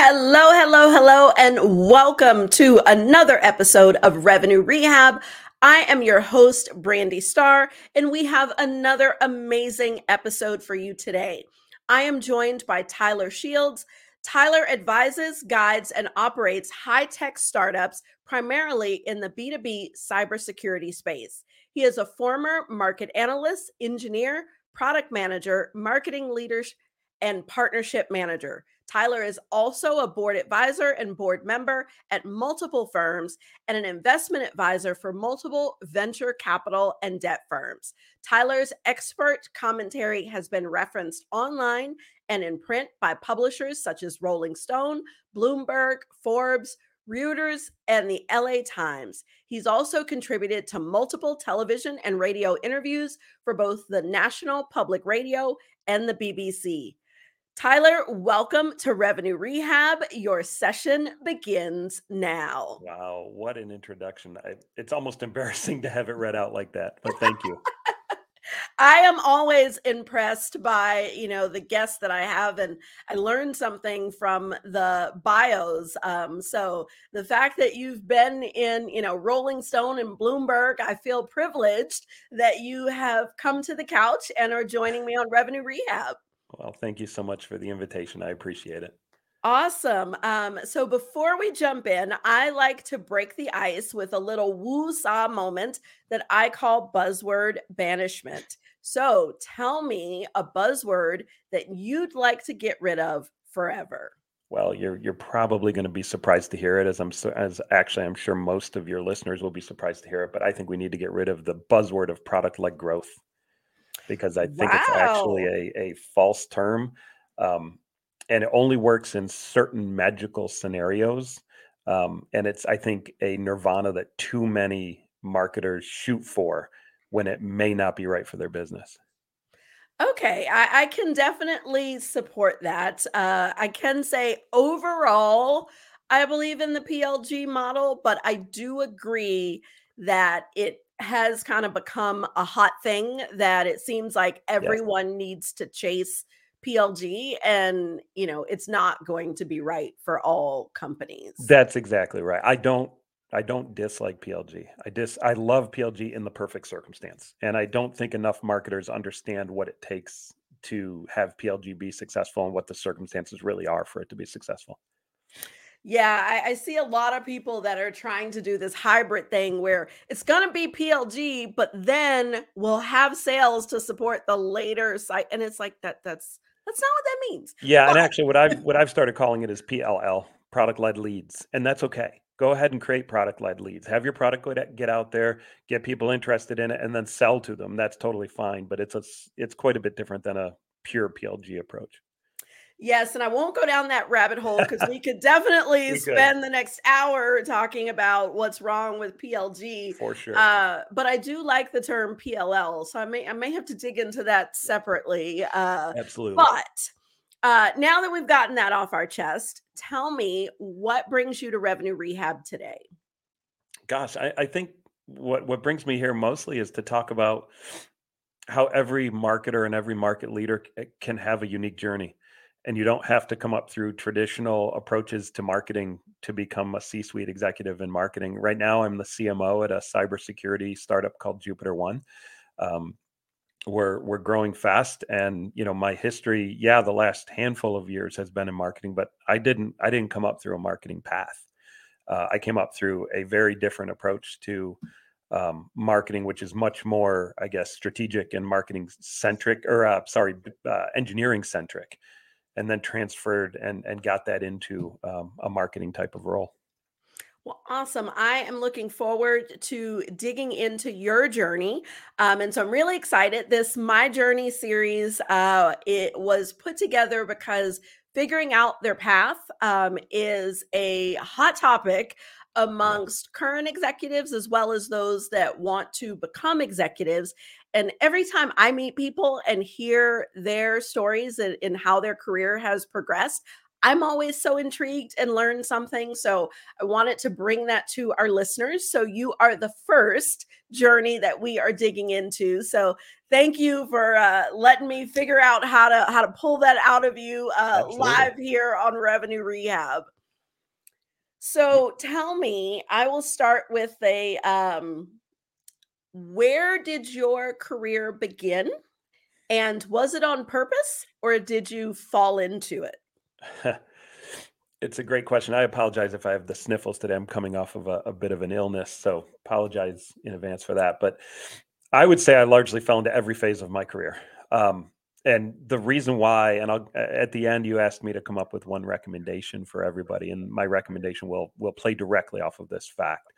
Hello, hello, hello, and welcome to another episode of Revenue Rehab. I am your host, Brandi Starr, and we have another amazing episode for you today. I am joined by Tyler Shields. Tyler advises, guides, and operates high tech startups primarily in the B2B cybersecurity space. He is a former market analyst, engineer, product manager, marketing leader, and partnership manager. Tyler is also a board advisor and board member at multiple firms and an investment advisor for multiple venture capital and debt firms. Tyler's expert commentary has been referenced online and in print by publishers such as Rolling Stone, Bloomberg, Forbes, Reuters, and the LA Times. He's also contributed to multiple television and radio interviews for both the National Public Radio and the BBC. Tyler, welcome to Revenue Rehab. Your session begins now. Wow, what an introduction. I, it's almost embarrassing to have it read out like that, but thank you. I am always impressed by, you know, the guests that I have and I learned something from the bios. Um, so the fact that you've been in, you know, Rolling Stone and Bloomberg, I feel privileged that you have come to the couch and are joining me on Revenue Rehab. Well, thank you so much for the invitation. I appreciate it. Awesome. Um, so before we jump in, I like to break the ice with a little woo saw moment that I call buzzword banishment. So tell me a buzzword that you'd like to get rid of forever. Well, you're you're probably going to be surprised to hear it, as I'm as actually I'm sure most of your listeners will be surprised to hear it. But I think we need to get rid of the buzzword of product led growth because I think wow. it's actually a, a false term. Um, and it only works in certain magical scenarios. Um, and it's, I think, a nirvana that too many marketers shoot for when it may not be right for their business. Okay, I, I can definitely support that. Uh, I can say overall, I believe in the PLG model, but I do agree that it has kind of become a hot thing that it seems like everyone yes. needs to chase PLG and you know it's not going to be right for all companies. That's exactly right. I don't I don't dislike PLG. I dis I love PLG in the perfect circumstance. And I don't think enough marketers understand what it takes to have PLG be successful and what the circumstances really are for it to be successful. Yeah, I, I, see a lot of people that are trying to do this hybrid thing where it's going to be PLG, but then we'll have sales to support the later site, and it's like that. That's that's not what that means. Yeah, but- and actually, what I've what I've started calling it is PLL, product led leads, and that's okay. Go ahead and create product led leads. Have your product get out there, get people interested in it, and then sell to them. That's totally fine, but it's a it's quite a bit different than a pure PLG approach. Yes, and I won't go down that rabbit hole because we could definitely we spend could. the next hour talking about what's wrong with PLG. For sure. Uh, but I do like the term PLL, so I may I may have to dig into that separately. Uh, Absolutely. But uh, now that we've gotten that off our chest, tell me what brings you to Revenue Rehab today. Gosh, I, I think what what brings me here mostly is to talk about how every marketer and every market leader can have a unique journey and you don't have to come up through traditional approaches to marketing to become a C-suite executive in marketing. Right now, I'm the CMO at a cybersecurity startup called JupiterOne. Um, we're we're growing fast, and you know my history. Yeah, the last handful of years has been in marketing, but I didn't I didn't come up through a marketing path. Uh, I came up through a very different approach to um, marketing, which is much more, I guess, strategic and marketing centric, or uh, sorry, uh, engineering centric and then transferred and and got that into um, a marketing type of role. Well, awesome. I am looking forward to digging into your journey. Um, and so I'm really excited. This My Journey series, uh, it was put together because figuring out their path um, is a hot topic amongst current executives as well as those that want to become executives. And every time I meet people and hear their stories and, and how their career has progressed, I'm always so intrigued and learn something. So I wanted to bring that to our listeners. So you are the first journey that we are digging into. So thank you for uh, letting me figure out how to how to pull that out of you uh, live here on Revenue Rehab. So tell me, I will start with a um, where did your career begin? And was it on purpose or did you fall into it? it's a great question. I apologize if I have the sniffles today. I'm coming off of a, a, bit of an illness, so apologize in advance for that. But I would say I largely fell into every phase of my career. Um, and the reason why, and I'll, at the end, you asked me to come up with one recommendation for everybody, and my recommendation will will play directly off of this fact.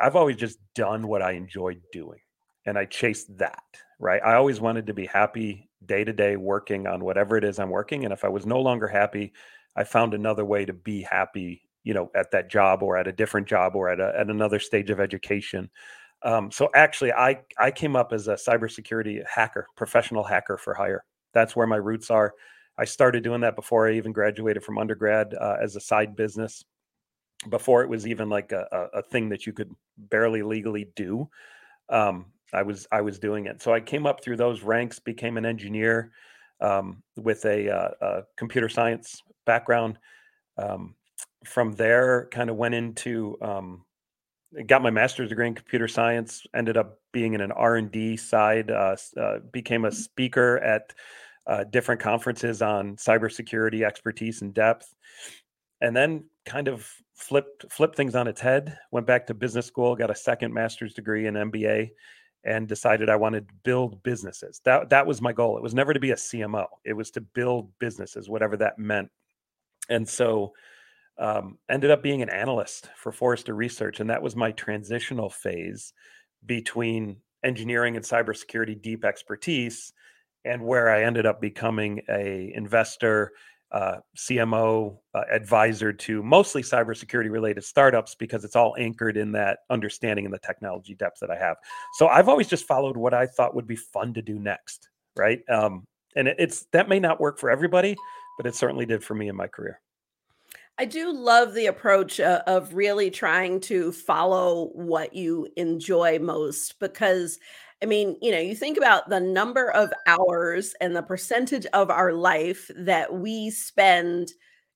I've always just done what I enjoyed doing, and I chased that. Right, I always wanted to be happy day to day working on whatever it is I'm working. And if I was no longer happy, I found another way to be happy, you know, at that job or at a different job or at, a, at another stage of education. Um, so actually, I I came up as a cybersecurity hacker, professional hacker for hire. That's where my roots are. I started doing that before I even graduated from undergrad uh, as a side business. Before it was even like a, a, thing that you could barely legally do. Um, I was I was doing it. So I came up through those ranks, became an engineer um, with a, uh, a, computer science background. Um, from there, kind of went into um, got my master's degree in computer science. Ended up being in an R and D side. Uh, uh, became a speaker at uh, different conferences on cybersecurity expertise and depth, and then kind of flipped flipped things on its head. Went back to business school, got a second master's degree in MBA and decided I wanted to build businesses. That that was my goal. It was never to be a CMO. It was to build businesses, whatever that meant. And so um, ended up being an analyst for Forrester Research, and that was my transitional phase between engineering and cybersecurity deep expertise, and where I ended up becoming a investor uh, CMO uh, advisor to mostly cybersecurity related startups because it's all anchored in that understanding and the technology depth that I have. So I've always just followed what I thought would be fun to do next, right? Um, and it's that may not work for everybody, but it certainly did for me in my career. I do love the approach uh, of really trying to follow what you enjoy most because I mean, you know, you think about the number of hours and the percentage of our life that we spend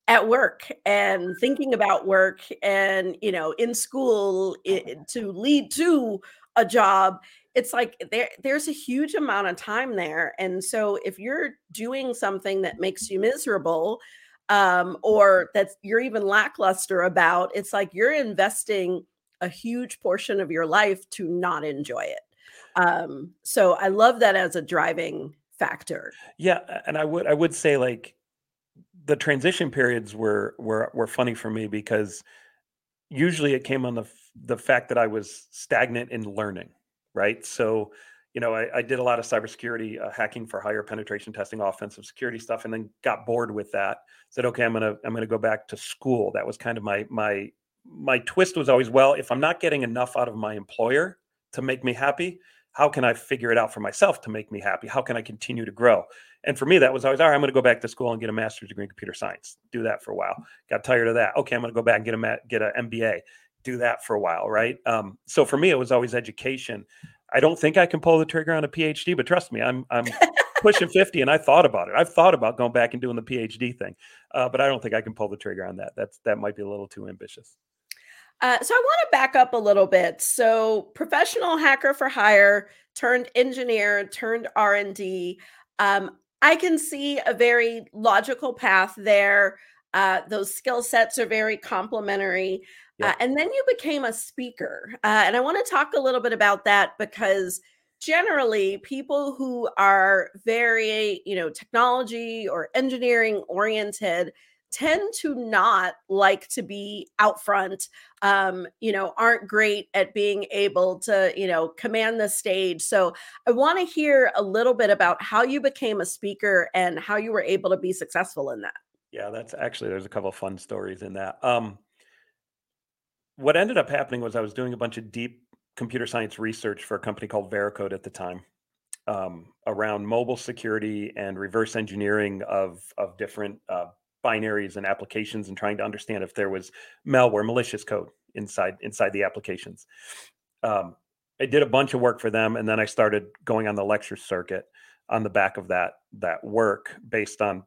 at work and thinking about work and, you know, in school it, to lead to a job. It's like there there's a huge amount of time there. And so if you're doing something that makes you miserable, um, or that you're even lackluster about, it's like you're investing a huge portion of your life to not enjoy it. Um, so I love that as a driving factor. Yeah, and I would I would say like the transition periods were were were funny for me because usually it came on the the fact that I was stagnant in learning, right? So, you know, I, I did a lot of cybersecurity uh, hacking for hire penetration testing, offensive security stuff, and then got bored with that. Said, okay, I'm gonna I'm gonna go back to school. That was kind of my my my twist was always well, if I'm not getting enough out of my employer to make me happy, how can I figure it out for myself to make me happy? How can I continue to grow? And for me, that was always, all right, I'm going to go back to school and get a master's degree in computer science. Do that for a while. Got tired of that. Okay, I'm going to go back and get a get an MBA. Do that for a while, right? Um, so for me, it was always education. I don't think I can pull the trigger on a PhD, but trust me, I'm I'm pushing 50 and I thought about it. I've thought about going back and doing the PhD thing, uh, but I don't think I can pull the trigger on that. That's that might be a little too ambitious. Uh, so I want to back up a little bit. So professional hacker for hire turned engineer turned R and D. Um, I can see a very logical path there. Uh, those skill sets are very complementary. Uh, and then you became a speaker. Uh, and I want to talk a little bit about that because generally people who are very, you know, technology or engineering oriented tend to not like to be out front um, you know aren't great at being able to you know command the stage so i want to hear a little bit about how you became a speaker and how you were able to be successful in that Yeah, that's actually there's a couple of fun stories in that. Um, what ended up happening was I was doing a bunch of deep computer science research for a company called Veracode at the time um, around mobile security and reverse engineering of of different uh, binaries and applications, and trying to understand if there was malware, malicious code inside inside the applications. Um, I did a bunch of work for them, and then I started going on the lecture circuit on the back of that that work based on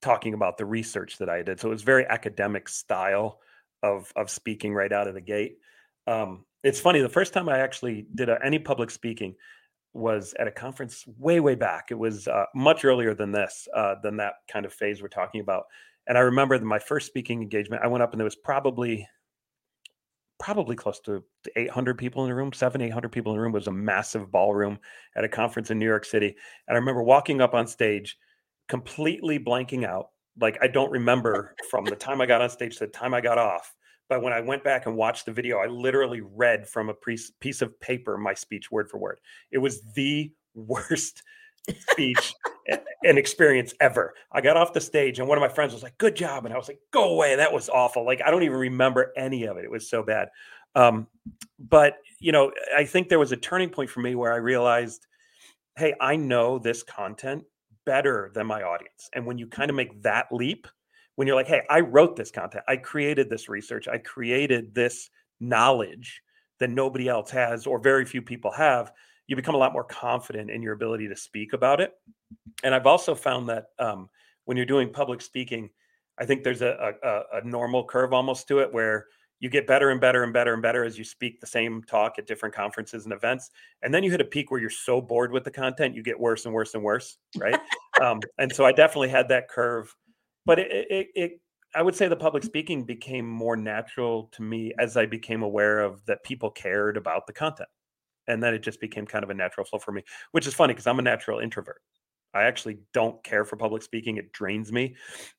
talking about the research that I did. So it was very academic style of of speaking right out of the gate. Um, it's funny. The first time I actually did a, any public speaking was at a conference way way back. It was uh, much earlier than this, uh, than that kind of phase we're talking about. And I remember my first speaking engagement. I went up and there was probably probably close to 800 people in the room, seven, 800 people in the room. It was a massive ballroom at a conference in New York City. And I remember walking up on stage, completely blanking out. Like I don't remember from the time I got on stage to the time I got off. But when I went back and watched the video, I literally read from a piece of paper my speech word for word. It was the worst speech and experience ever. I got off the stage and one of my friends was like, "Good job," and I was like, "Go away, that was awful." Like I don't even remember any of it. It was so bad. Um, but you know, I think there was a turning point for me where I realized, hey, I know this content better than my audience, and when you kind of make that leap, when you're like, hey, I wrote this content, I created this research, I created this knowledge that nobody else has or very few people have, you become a lot more confident in your ability to speak about it. And I've also found that um, when you're doing public speaking, I think there's a, a, a normal curve almost to it where you get better and better and better and better as you speak the same talk at different conferences and events and then you hit a peak where you're so bored with the content you get worse and worse and worse right um, and so i definitely had that curve but it, it, it, I would say the public speaking became more natural to me as I became aware of that people cared about the content. And then it just became kind of a natural flow for me, which is funny because I'm a natural introvert. I actually don't care for public speaking. It drains me.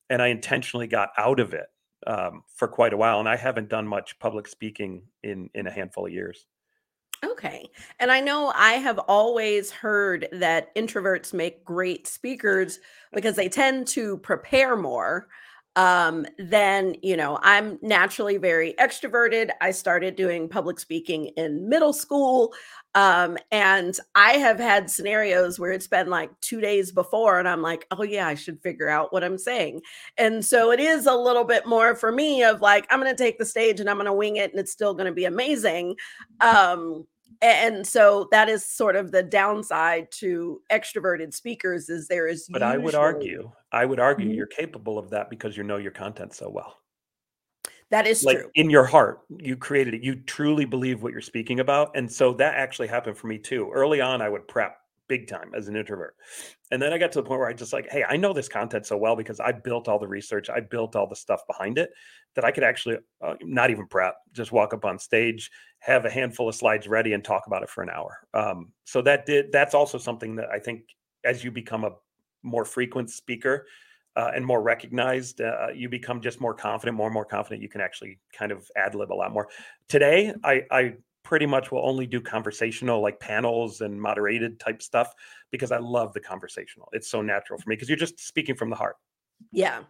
And I intentionally got out of it um, for quite a while. And I haven't done much public speaking in, in a handful of years. Okay. And I know I have always heard that introverts make great speakers because they tend to prepare more um then you know i'm naturally very extroverted. I started doing public speaking in middle school um and i have had scenarios where it's been like 2 days before and i'm like oh yeah i should figure out what i'm saying. And so it is a little bit more for me of like i'm going to take the stage and i'm going to wing it and it's still going to be amazing. Um and so that is sort of the downside to extroverted speakers is there is but usually... i would argue i would argue mm-hmm. you're capable of that because you know your content so well. That is like true. in your heart you created it you truly believe what you're speaking about and so that actually happened for me too. Early on i would prep big time as an introvert and then i got to the point where i just like hey i know this content so well because i built all the research i built all the stuff behind it that i could actually uh, not even prep just walk up on stage have a handful of slides ready and talk about it for an hour. Um, so that did that's also something that I think as you become a more frequent speaker uh, and more recognized, uh, you become just more confident, more and more confident. You can actually kind of ad lib a lot more. Today, I, I pretty much will only do conversational like panels and moderated type stuff because I love the conversational. It's so natural for me because you're just speaking from the heart. Yeah.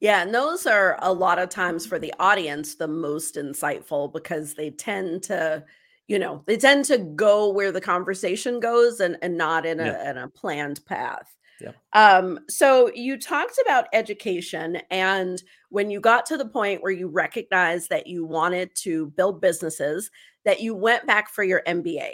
Yeah, and those are a lot of times for the audience the most insightful because they tend to, you know, they tend to go where the conversation goes and, and not in a, yeah. in a planned path. Yeah. Um, so you talked about education, and when you got to the point where you recognized that you wanted to build businesses, that you went back for your MBA.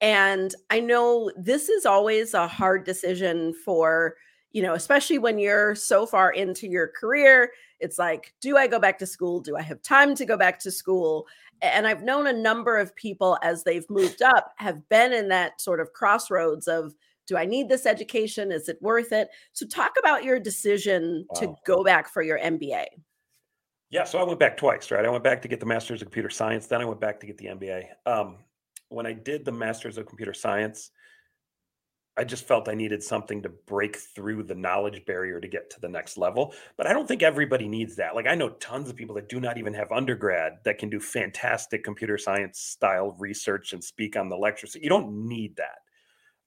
And I know this is always a hard decision for you know, especially when you're so far into your career, it's like, do I go back to school? Do I have time to go back to school? And I've known a number of people as they've moved up have been in that sort of crossroads of, do I need this education? Is it worth it? So, talk about your decision wow. to go back for your MBA. Yeah, so I went back twice, right? I went back to get the master's of computer science, then I went back to get the MBA. Um, when I did the master's of computer science, I just felt I needed something to break through the knowledge barrier to get to the next level. But I don't think everybody needs that. Like I know tons of people that do not even have undergrad that can do fantastic computer science style research and speak on the lecture. So you don't need that.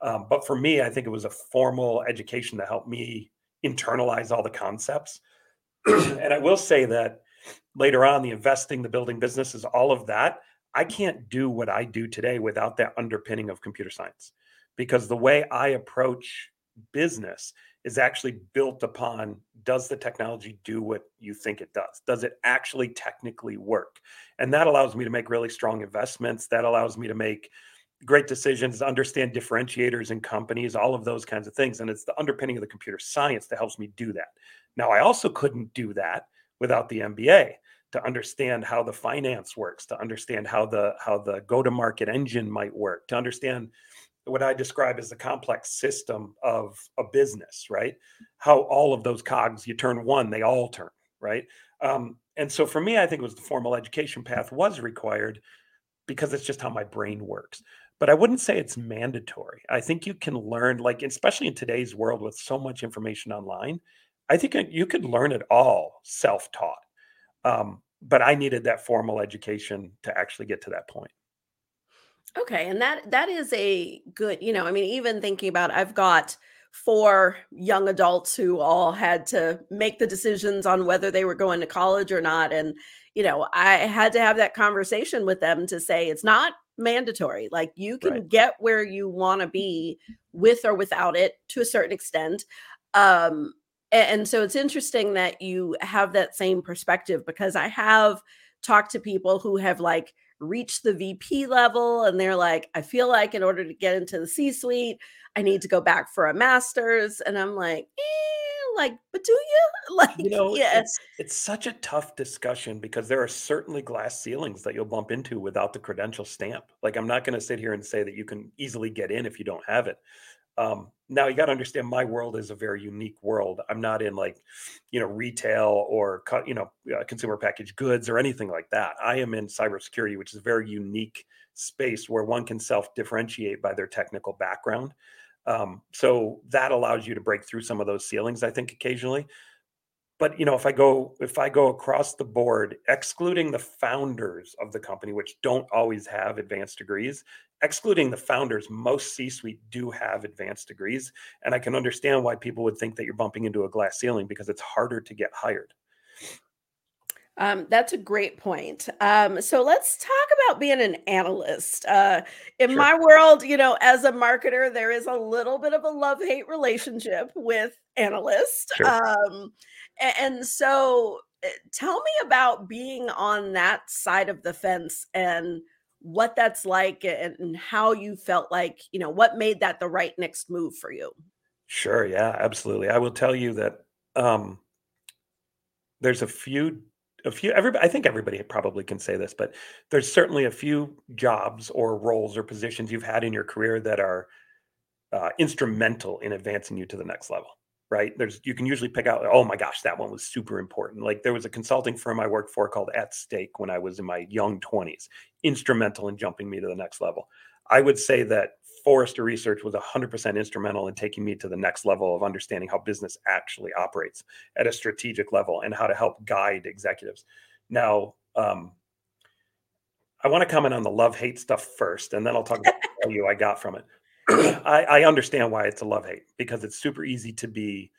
Um, but for me, I think it was a formal education that helped me internalize all the concepts and I will say that later on, the investing, the building businesses, all of that, I can't do what I do today without that underpinning of computer science. Because the way I approach business is actually built upon does the technology do what you think it does? Does it actually technically work? And that allows me to make really strong investments. That allows me to make great decisions, understand differentiators in companies, all of those kinds of things. And it's the underpinning of the computer science that helps me do that. Now, I also couldn't do that without the MBA to understand how the finance works, to understand how the how the go-to-market engine might work, to understand what I describe as the complex system of a business, right? How all of those cogs, you turn one, they all turn, right? Um, and so for me, I think it was the formal education path was required because it's just how my brain works. But I wouldn't say it's mandatory. I think you can learn, like, especially in today's world with so much information online, I think you could learn it all self taught. Um, but I needed that formal education to actually get to that point. Okay, and that that is a good, you know, I mean, even thinking about I've got four young adults who all had to make the decisions on whether they were going to college or not. And, you know, I had to have that conversation with them to say it's not mandatory. Like you can right. get where you want to be with or without it to a certain extent. Um, and so it's interesting that you have that same perspective because I have talked to people who have like reached the VP level and they're like, I feel like in order to get into the C suite, I need to go back for a master's. And I'm like, eh, like, but do you? Like, you know, yeah. It's, it's such a tough discussion because there are certainly glass ceilings that you'll bump into without the credential stamp. Like, I'm not going to sit here and say that you can easily get in if you don't have it. Um, now you got to understand my world is a very unique world. I'm not in like, you know, retail or you know, uh, consumer packaged goods or anything like that. I am in cybersecurity, which is a very unique space where one can self differentiate by their technical background. Um, so that allows you to break through some of those ceilings, I think, occasionally but you know if i go if i go across the board excluding the founders of the company which don't always have advanced degrees excluding the founders most c-suite do have advanced degrees and i can understand why people would think that you're bumping into a glass ceiling because it's harder to get hired um, that's a great point. Um, so let's talk about being an analyst. Uh, in sure. my world, you know, as a marketer, there is a little bit of a love hate relationship with analysts. Sure. Um, and so eh, tell me about being on that side of the fence and what that's like and how you felt like, you know, what made that the right next move for you. Sure. Yeah, absolutely. I will tell you that um, there's a few a few everybody i think everybody probably can say this but there's certainly a few jobs or roles or positions you've had in your career that are uh, instrumental in advancing you to the next level right? There's you can usually pick out, oh my gosh, that one was super important. Like there was a consulting firm I worked for called At Stake when I was in my young 20s, instrumental in jumping me to the next level. I would say that Forrester Research was 100% instrumental in taking me to the next level of understanding how business actually operates at a strategic level and how to help guide executives. Now, um, I want to comment on the love hate stuff first, and then I'll talk about the value I got from it. I, I understand why it's a love hate because it's super easy to be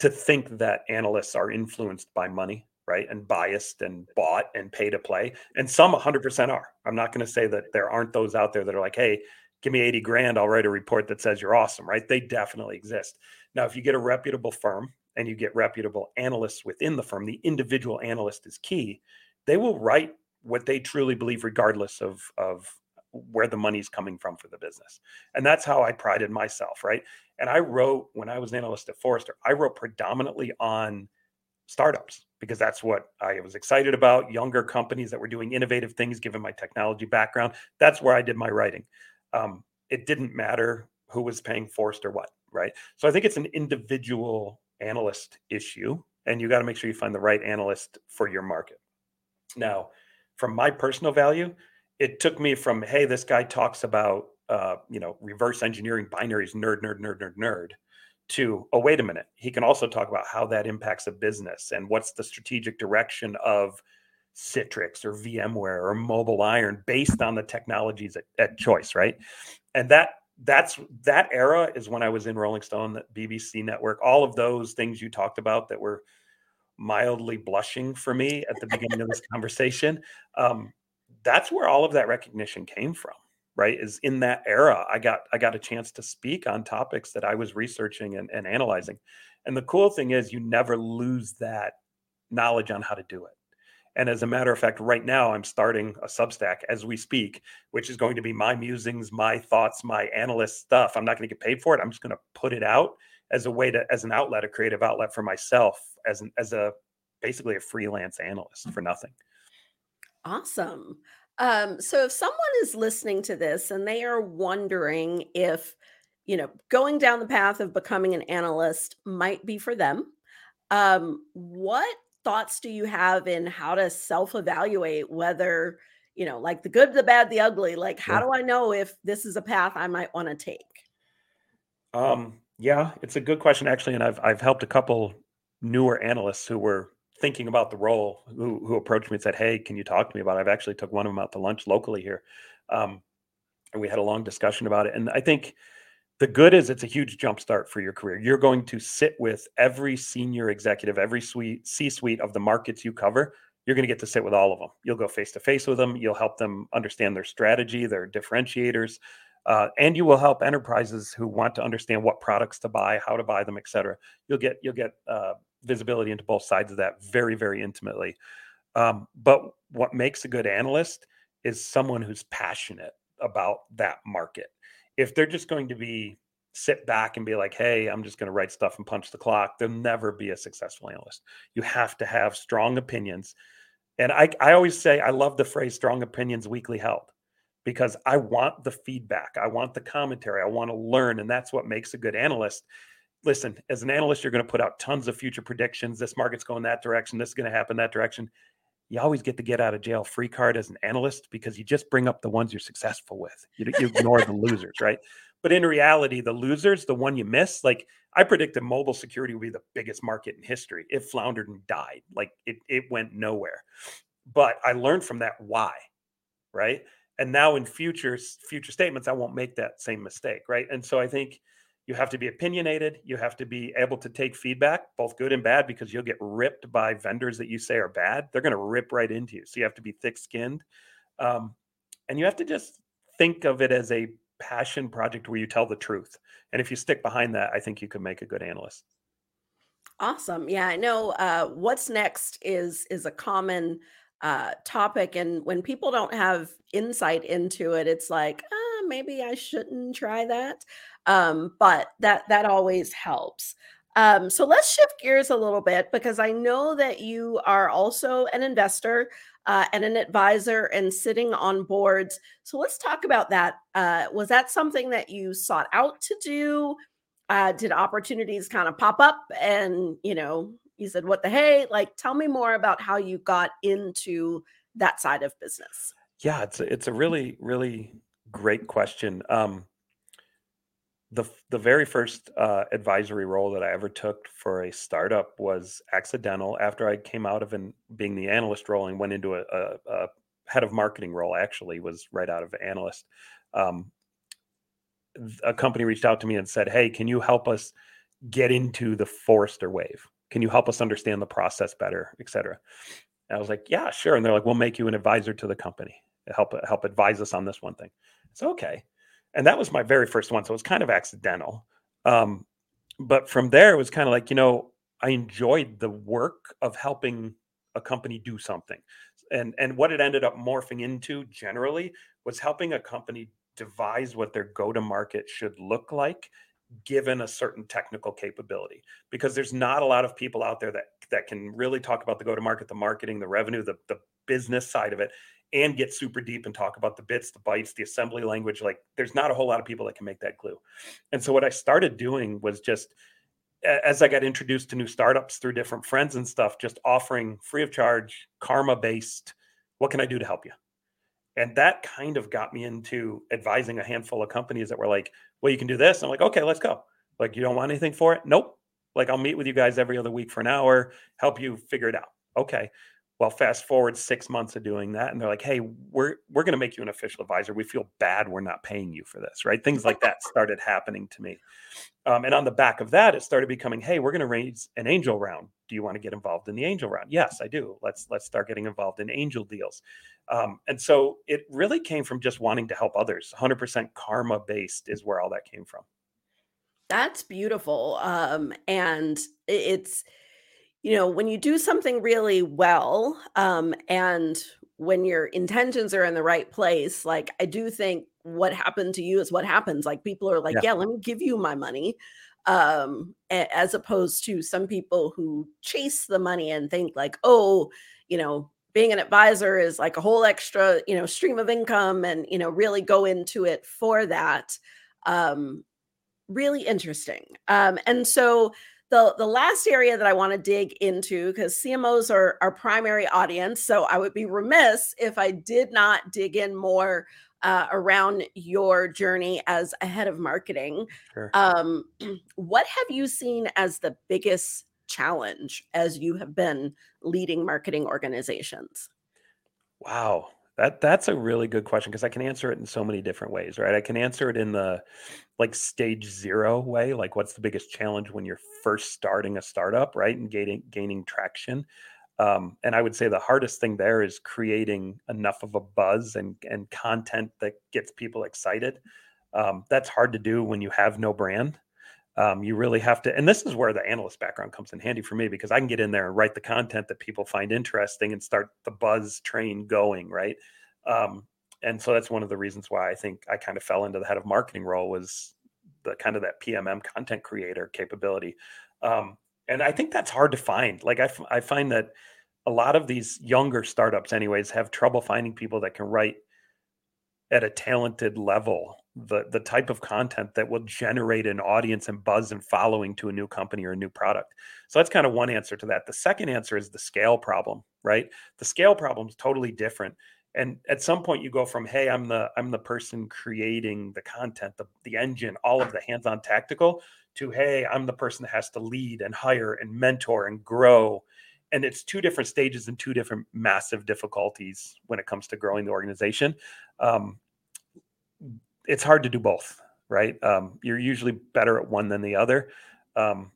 to think that analysts are influenced by money right and biased and bought and pay to play and some 100% are. I'm not going to say that there aren't those out there that are like hey give me 80 grand i'll write a report that says you're awesome right? They definitely exist. Now if you get a reputable firm and you get reputable analysts within the firm the individual analyst is key they will write what they truly believe regardless of of where the money's coming from for the business. And that's how I prided myself, right? And I wrote when I was an analyst at Forrester, I wrote predominantly on startups because that's what I was excited about, younger companies that were doing innovative things given my technology background. That's where I did my writing. Um, it didn't matter who was paying Forrester what, right? So I think it's an individual analyst issue and you got to make sure you find the right analyst for your market. Now, from my personal value, it took me from hey this guy talks about uh, you know reverse engineering binaries nerd nerd nerd nerd nerd to oh wait a minute he can also talk about how that impacts a business and what's the strategic direction of citrix or vmware or MobileIron based on the technologies at, at choice right and that that's that era is when i was in rolling stone the bbc network all of those things you talked about that were mildly blushing for me at the beginning of this conversation. Um, that's where all of that recognition came from right is in that era i got i got a chance to speak on topics that i was researching and, and analyzing. And the cool thing is you never lose that knowledge on how to do it. And as a matter of fact right now i'm starting a substack as we speak which is going to be my musings my thoughts my analyst stuff. I'm not going to get paid for it. I'm just going to put it out as a way to as an outlet a creative outlet for myself as an as a basically a freelance analyst for nothing awesome um, so if someone is listening to this and they are wondering if, you know, going down the path of becoming an analyst might be for them, um, what thoughts do you have in how to self-evaluate whether, you know, like the good, the bad, the ugly? Like, how Yeah. do I know if this is a path I might want to take? Um, yeah, it's a good question actually, and I've I've helped a couple newer analysts who were thinking about the role who who approached me and said, "Hey, can you talk to me about it?" I've actually took one of them out to lunch locally here, um, and we had a long discussion about it. And I think the good is it's a huge jumpstart for your career. You're going to sit with every senior executive, every suite C-suite of the markets you cover. You're going to get to sit with all of them. You'll go face to face with them. You'll help them understand their strategy, their differentiators, uh, and you will help enterprises who want to understand what products to buy, how to buy them, et cetera. You'll get you'll get uh, visibility into both sides of that very very intimately. Um, but what makes a good analyst is someone who's passionate about that market. If they're just going to be sit back and be like, "Hey, I'm just going to write stuff and punch the clock," they'll never be a successful analyst. You have to have strong opinions. And I, I always say I love the phrase strong opinions weakly held because I want the feedback. I want the commentary. I want to learn. And that's what makes a good analyst. Listen, as an analyst, you're going to put out tons of future predictions. This market's going that direction. This is going to happen that direction. You always get to get out of jail free card as an analyst because you just bring up the ones you're successful with. You, you ignore the losers, right? But in reality, the losers, the one you miss, like I predicted mobile security would be the biggest market in history. It floundered and died. Like it, it went nowhere. But I learned from that why, right? And now in future future statements, I won't make that same mistake, right? And so I think you have to be opinionated. You have to be able to take feedback, both good and bad, because you'll get ripped by vendors that you say are bad. They're going to rip right into you. So you have to be thick skinned. Um, and you have to just think of it as a passion project where you tell the truth. And if you stick behind that, I think you can make a good analyst. Awesome. Yeah, I know uh, what's next is is a common uh, topic, and when people don't have insight into it, it's like, maybe I shouldn't try that. Um, but that that always helps. Um, so let's shift gears a little bit because I know that you are also an investor uh, and an advisor and sitting on boards. So let's talk about that. Uh, was that something that you sought out to do? Uh, did opportunities kind of pop up and, you know, you said, what the hey? Like, tell me more about how you got into that side of business. Yeah, it's a, it's a really really great question. Um, the the very first uh, advisory role that I ever took for a startup was accidental. After I came out of being the analyst role and went into a, a, a head of marketing role, actually was right out of analyst. Um, a company reached out to me and said, "Hey, can you help us get into the Forrester wave? Can you help us understand the process better, et cetera?" I was like, "Yeah, sure." And they're like, "We'll make you an advisor to the company. Help help advise us on this one thing." It's okay. And that was my very first one so it was kind of accidental. Um, but from there it was kind of like you know i enjoyed the work of helping a company do something. And and what it ended up morphing into generally was helping a company devise what their go to market should look like given a certain technical capability. Because there's not a lot of people out there that that can really talk about the go to market the marketing the revenue the, the business side of it and get super deep and talk about the bits, the bytes, the assembly language. Like there's not a whole lot of people that can make that glue. And so what I started doing was just as I got introduced to new startups through different friends and stuff, just offering free of charge, karma based, what can I do to help you? And that kind of got me into advising a handful of companies that were like, well, you can do this. I'm like, okay, let's go. Like, you don't want anything for it? Nope. Like, I'll meet with you guys every other week for an hour, help you figure it out. Okay Well, fast forward six months of doing that, and they're like, "Hey, we're we're going to make you an official advisor. We feel bad we're not paying you for this, right?" Things like that started happening to me, um, and on the back of that, it started becoming, "Hey, we're going to raise an angel round. Do you want to get involved in the angel round?" Yes, I do. Let's let's start getting involved in angel deals, um, and so it really came from just wanting to help others. 100% karma based is where all that came from. That's beautiful, um, and it's you know, when you do something really well, um, and when your intentions are in the right place, like I do think what happened to you is what happens. Like people are like, Yeah. yeah, let me give you my money. Um, a- as opposed to some people who chase the money and think like, oh, you know, being an advisor is like a whole extra, you know, stream of income and, you know, really go into it for that. Um, really interesting. Um, and so the the last area that I want to dig into because CMOs are our primary audience, so I would be remiss if I did not dig in more uh, around your journey as a head of marketing. Sure. Um, what have you seen as the biggest challenge as you have been leading marketing organizations? Wow. That that's a really good question because I can answer it in so many different ways, right? I can answer it in the like stage zero way, like what's the biggest challenge when you're first starting a startup, right? And gaining gaining traction. Um, and I would say the hardest thing there is creating enough of a buzz and and content that gets people excited. Um, that's hard to do when you have no brand. Um, you really have to, and this is where the analyst background comes in handy for me because I can get in there and write the content that people find interesting and start the buzz train going, right? Um, and so that's one of the reasons why I think I kind of fell into the head of marketing role was the kind of that PMM content creator capability. Um, and I think that's hard to find. Like I, f- I find that a lot of these younger startups, anyways, have trouble finding people that can write at a talented level the the type of content that will generate an audience and buzz and following to a new company or a new product. So that's kind of one answer to that. The second answer is the scale problem, right? The scale problem is totally different. And at some point you go from, hey, I'm the I'm the person creating the content, the, the engine, all of the hands-on tactical, to hey, I'm the person that has to lead and hire and mentor and grow. And it's two different stages and two different massive difficulties when it comes to growing the organization. Um, it's hard to do both, right? Um, you're usually better at one than the other. Um,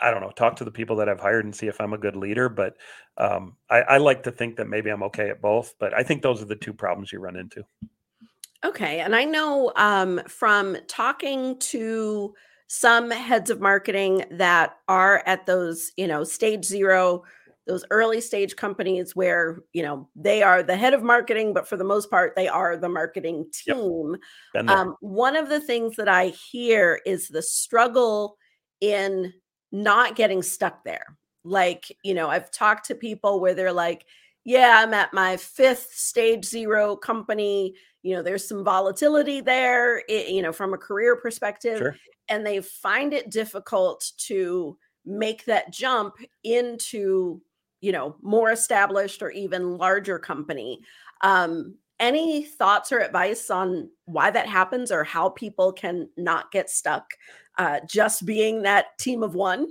I, don't know. Talk to the people that I've hired and see if I'm a good leader. But um, I, I like to think that maybe I'm okay at both. But I think those are the two problems you run into. Okay. And I know um, from talking to some heads of marketing that are at those, you know, stage zero, those early stage companies where, you know, they are the head of marketing, but for the most part, they are the marketing team. There. Um, one of the things that I hear is the struggle in not getting stuck there. Like, you know, I've talked to people where they're like, yeah, I'm at my fifth stage zero company. You know, there's some volatility there, i- you know, from a career perspective. Sure. And they find it difficult to make that jump into, you know, more established or even larger company. Um, any thoughts or advice on why that happens or how people can not get stuck uh, just being that team of one?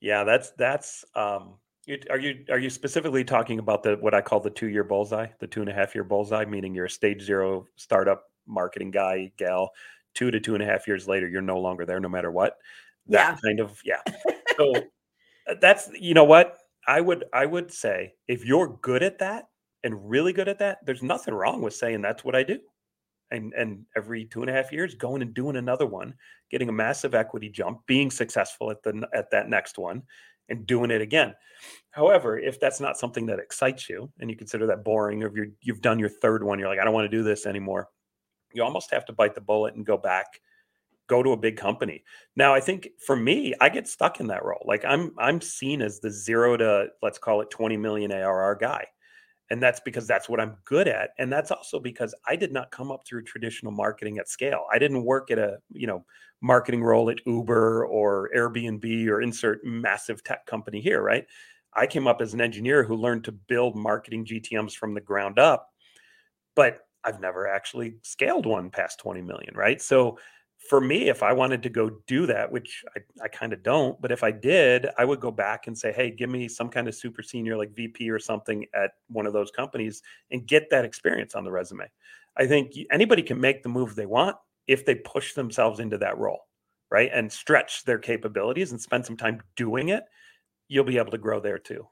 Yeah, that's that's. Um, are you are you specifically talking about the what I call the two year bullseye, the two and a half year bullseye, meaning you're a stage zero startup marketing guy, gal. Two to two and a half years later, you're no longer there, no matter what. That Yeah. kind of yeah. So uh, that's you know what I would I would say if you're good at that and really good at that, there's nothing wrong with saying that's what I do. And and every two and a half years, going and doing another one, getting a massive equity jump, being successful at the at that next one, and doing it again. However, if that's not something that excites you and you consider that boring, or you're, you've done your third one, you're like, I don't want to do this anymore. You almost have to bite the bullet and go back, go to a big company. Now, I think for me, I get stuck in that role. Like I'm I'm seen as the zero to let's call it 20 million ARR guy. And that's because that's what I'm good at. And that's also because I did not come up through traditional marketing at scale. I didn't work at a, you know, marketing role at Uber or Airbnb or insert massive tech company here, right? I came up as an engineer who learned to build marketing GTMs from the ground up, but I've never actually scaled one past 20 million, right? So for me, if I wanted to go do that, which I, I kind of don't, but if I did, I would go back and say, hey, give me some kind of super senior like VP or something at one of those companies and get that experience on the resume. I think anybody can make the move they want if they push themselves into that role, right? And stretch their capabilities and spend some time doing it, you'll be able to grow there too.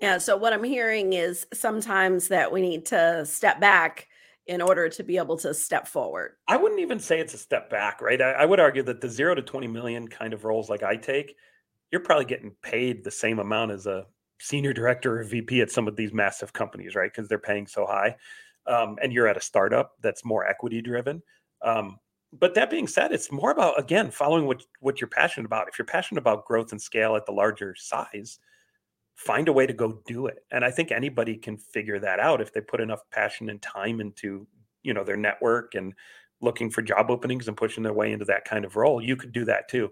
Yeah. So, what I'm hearing is sometimes that we need to step back in order to be able to step forward? I wouldn't even say it's a step back, right? I, I, would argue that the zero to 20 million kind of roles like I take, you're probably getting paid the same amount as a senior director or VP at some of these massive companies, right? Because they're paying so high. Um, and you're at a startup that's more equity driven. Um, but that being said, it's more about again following what what you're passionate about. If you're passionate about growth and scale at the larger size, find a way to go do it and i think anybody can figure that out if they put enough passion and time into you know their network and looking for job openings and pushing their way into that kind of role you could do that too.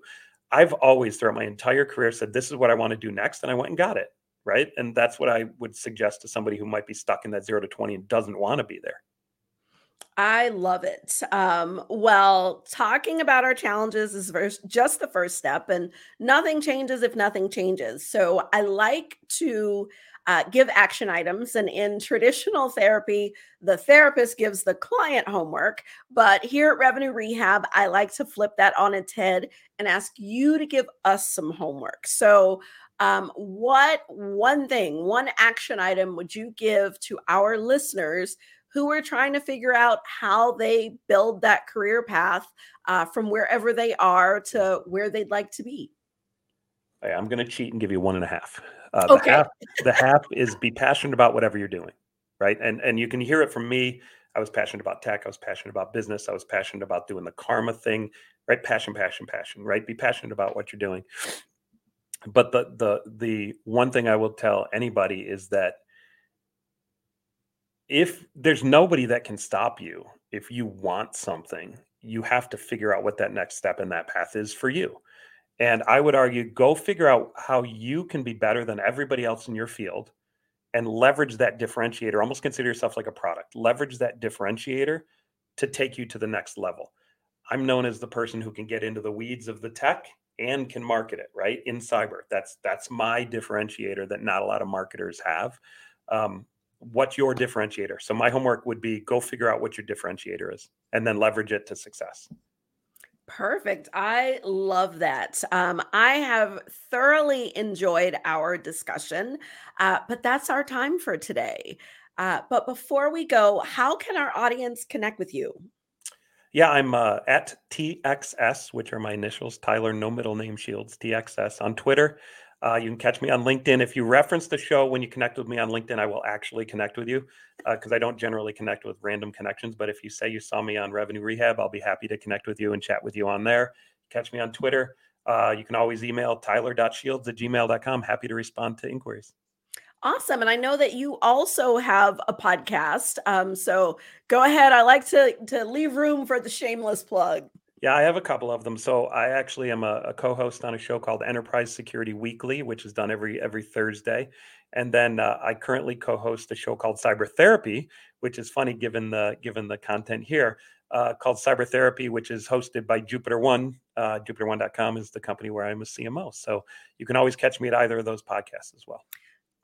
I've always throughout my entire career said this is what i want to do next and i went and got it right? And that's what i would suggest to somebody who might be stuck in that 0 to 20 and doesn't want to be there I love it. Um, well, talking about our challenges is first, just the first step, and nothing changes if nothing changes. So I like to uh, give action items. And in traditional therapy, the therapist gives the client homework. But here at Revenue Rehab, I like to flip that on its head and ask you to give us some homework. So, um, what one thing, one action item would you give to our listeners who are trying to figure out how they build that career path uh, from wherever they are to where they'd like to be. I'm going to cheat and give you one and a half. Uh, okay. the, half, the half is be passionate about whatever you're doing, right? And and you can hear it from me. I was passionate about tech. I was passionate about business. I was passionate about doing the karma thing, right? Passion, passion, passion, right? Be passionate about what you're doing. But the the the one thing I will tell anybody is that if there's nobody that can stop you if you want something you have to figure out what that next step in that path is for you. And i would argue go figure out how you can be better than everybody else in your field and leverage that differentiator almost consider yourself like a product leverage that differentiator to take you to the next level. I'm known as the person who can get into the weeds of the tech and can market it right in cyber. That's that's my differentiator that not a lot of marketers have. Um, what's your differentiator? So my homework would be go figure out what your differentiator is and then leverage it to success. Perfect. I love that. Um, I have thoroughly enjoyed our discussion, uh, but that's our time for today. Uh, but before we go, how can our audience connect with you? Yeah, I'm uh, at TXS, which are my initials, Tyler, no middle name shields, TXS on Twitter. Uh, you can catch me on LinkedIn. If you reference the show when you connect with me on LinkedIn, I will actually connect with you because uh, I don't generally connect with random connections. But if you say you saw me on Revenue Rehab, I'll be happy to connect with you and chat with you on there. Catch me on Twitter. Uh, you can always email tyler.shields at gmail.com. Happy to respond to inquiries. Awesome. And I know that you also have a podcast. Um, so go ahead. I like to, to leave room for the shameless plug. Yeah, I have a couple of them. So I actually am a, a, co-host on a show called Enterprise Security Weekly, which is done every every Thursday. And then uh, I currently co-host a show called Cyber Therapy, which is funny given the given the content here, uh, called Cyber Therapy, which is hosted by JupiterOne. Uh, JupiterOne.com is the company where I'm a CMO. So you can always catch me at either of those podcasts as well.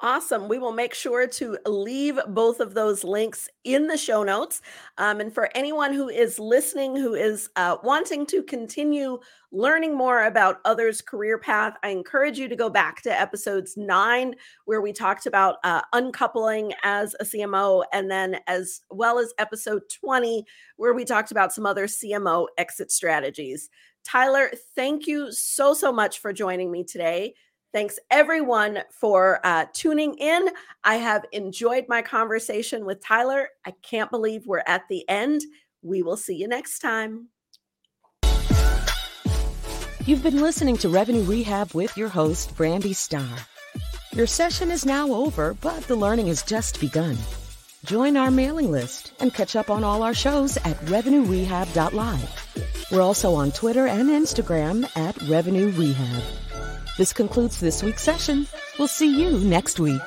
Awesome. We will make sure to leave both of those links in the show notes. Um, and for anyone who is listening, who is uh, wanting to continue learning more about others' career path, I encourage you to go back to episodes nine, where we talked about uh, uncoupling as a CMO, and then as well as episode 20, where we talked about some other CMO exit strategies. Tyler, thank you so, so much for joining me today. Thanks everyone for uh, tuning in. I have enjoyed my conversation with Tyler. I can't believe we're at the end. We will see you next time. You've been listening to Revenue Rehab with your host, Brandi Starr. Your session is now over, but the learning has just begun. Join our mailing list and catch up on all our shows at revenuerehab.live. We're also on Twitter and Instagram at Revenue Rehab. This concludes this week's session. We'll see you next week.